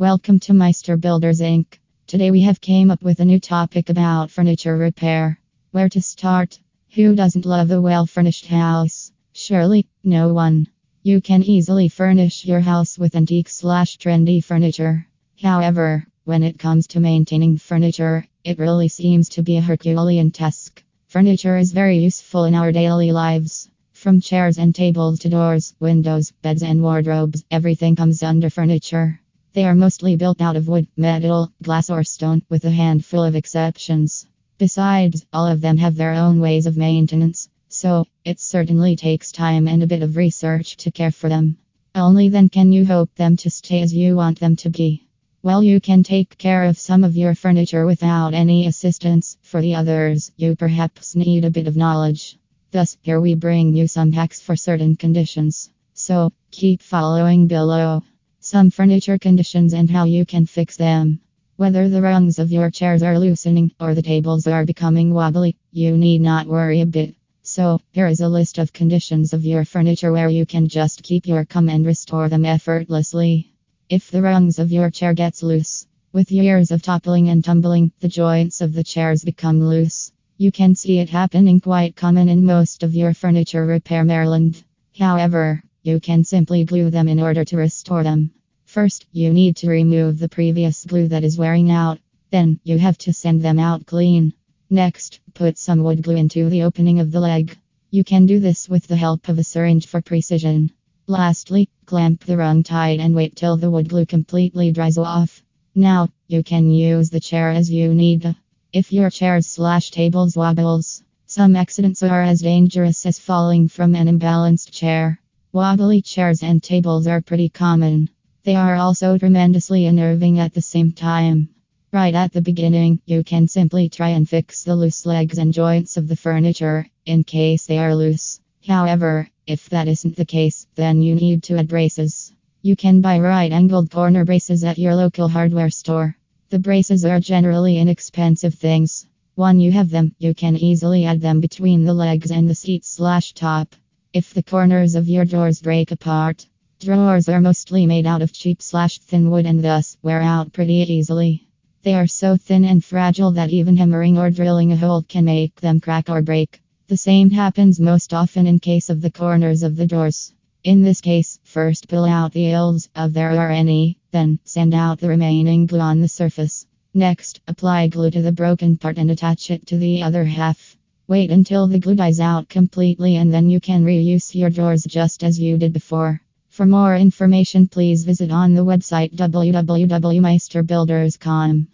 Welcome to Meister Builders Inc. Today we have came up with a new topic about furniture repair. Where to start? Who doesn't love a well-furnished house? Surely, no one. You can easily furnish your house with antique slash trendy furniture. However, when it comes to maintaining furniture, it really seems to be a Herculean task. Furniture is very useful in our daily lives. From chairs and tables to doors, windows, beds, and wardrobes, everything comes under furniture. They are mostly built out of wood, metal, glass, or stone, with a handful of exceptions. Besides, all of them have their own ways of maintenance, so it certainly takes time and a bit of research to care for them. Only then can you hope them to stay as you want them to be. Well, you can take care of some of your furniture without any assistance. For the others, you perhaps need a bit of knowledge. Thus, here we bring you some hacks for certain conditions. So, keep following below. Some furniture conditions and how you can fix them. Whether the rungs of your chairs are loosening or the tables are becoming wobbly, you need not worry a bit. So, here is a list of conditions of your furniture where you can just keep your calm and restore them effortlessly. If the rungs of your chair gets loose, with years of toppling and tumbling, the joints of the chairs become loose. You can see it happening quite common in most of your furniture repair Maryland. However, you can simply glue them in order to restore them. First, you need to remove the previous glue that is wearing out. Then, you have to send them out clean. Next, put some wood glue into the opening of the leg. You can do this with the help of a syringe for precision. Lastly, clamp the rung tight and wait till the wood glue completely dries off. Now, you can use the chair as you need. If your chairs slash tables wobbles, some accidents are as dangerous as falling from an imbalanced chair. Wobbly chairs and tables are pretty common. They are also tremendously unnerving at the same time. Right at the beginning, you can simply try and fix the loose legs and joints of the furniture, in case they are loose. However, if that isn't the case, then you need to add braces. You can buy right angled corner braces at your local hardware store. The braces are generally inexpensive things. When you have them, you can easily add them between the legs and the seat slash top. If the corners of your drawers break apart, drawers are mostly made out of cheap slash thin wood and thus wear out pretty easily. They are so thin and fragile that even hammering or drilling a hole can make them crack or break. The same happens most often in case of the corners of the drawers. In this case, first pull out the ills, if there are any, then sand out the remaining glue on the surface. Next, apply glue to the broken part and attach it to the other half. Wait until the glue dries out completely and then you can reuse your drawers just as you did before. For more information, please visit on the website www.meisterbuilders.com.